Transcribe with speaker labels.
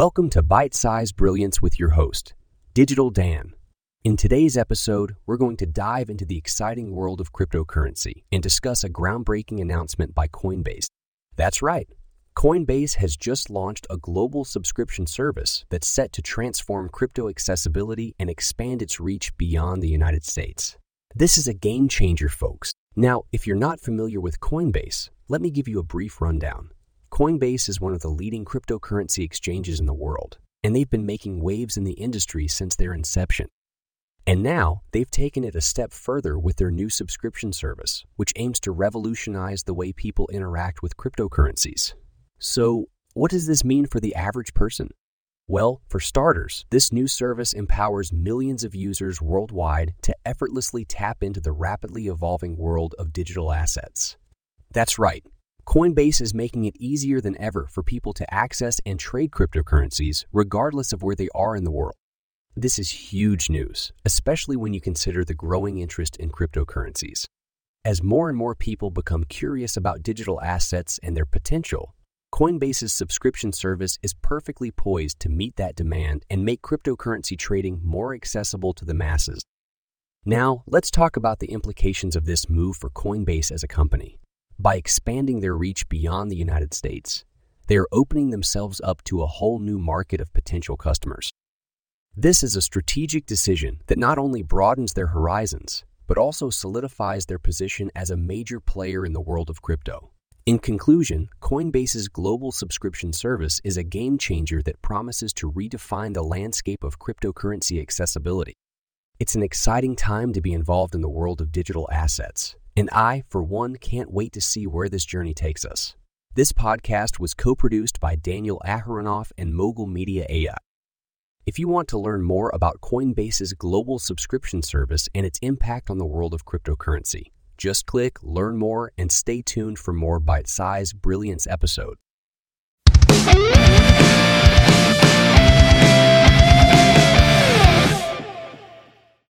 Speaker 1: Welcome to Bite Size Brilliance with your host, Digital Dan. In today's episode, we're going to dive into the exciting world of cryptocurrency and discuss a groundbreaking announcement by Coinbase. That's right, Coinbase has just launched a global subscription service that's set to transform crypto accessibility and expand its reach beyond the United States. This is a game changer, folks. Now, if you're not familiar with Coinbase, let me give you a brief rundown. Coinbase is one of the leading cryptocurrency exchanges in the world, and they've been making waves in the industry since their inception. And now they've taken it a step further with their new subscription service, which aims to revolutionize the way people interact with cryptocurrencies. So, what does this mean for the average person? Well, for starters, this new service empowers millions of users worldwide to effortlessly tap into the rapidly evolving world of digital assets. That's right, Coinbase is making it easier than ever for people to access and trade cryptocurrencies regardless of where they are in the world. This is huge news, especially when you consider the growing interest in cryptocurrencies. As more and more people become curious about digital assets and their potential, Coinbase's subscription service is perfectly poised to meet that demand and make cryptocurrency trading more accessible to the masses. Now, let's talk about the implications of this move for Coinbase as a company. By expanding their reach beyond the United States, they are opening themselves up to a whole new market of potential customers. This is a strategic decision that not only broadens their horizons, but also solidifies their position as a major player in the world of crypto. In conclusion, Coinbase's global subscription service is a game changer that promises to redefine the landscape of cryptocurrency accessibility. It's an exciting time to be involved in the world of digital assets, and I, for one, can't wait to see where this journey takes us. This podcast was co produced by Daniel Aharonoff and Mogul Media AI. If you want to learn more about Coinbase's global subscription service and its impact on the world of cryptocurrency, just click Learn More and stay tuned for more bite sized brilliance episodes.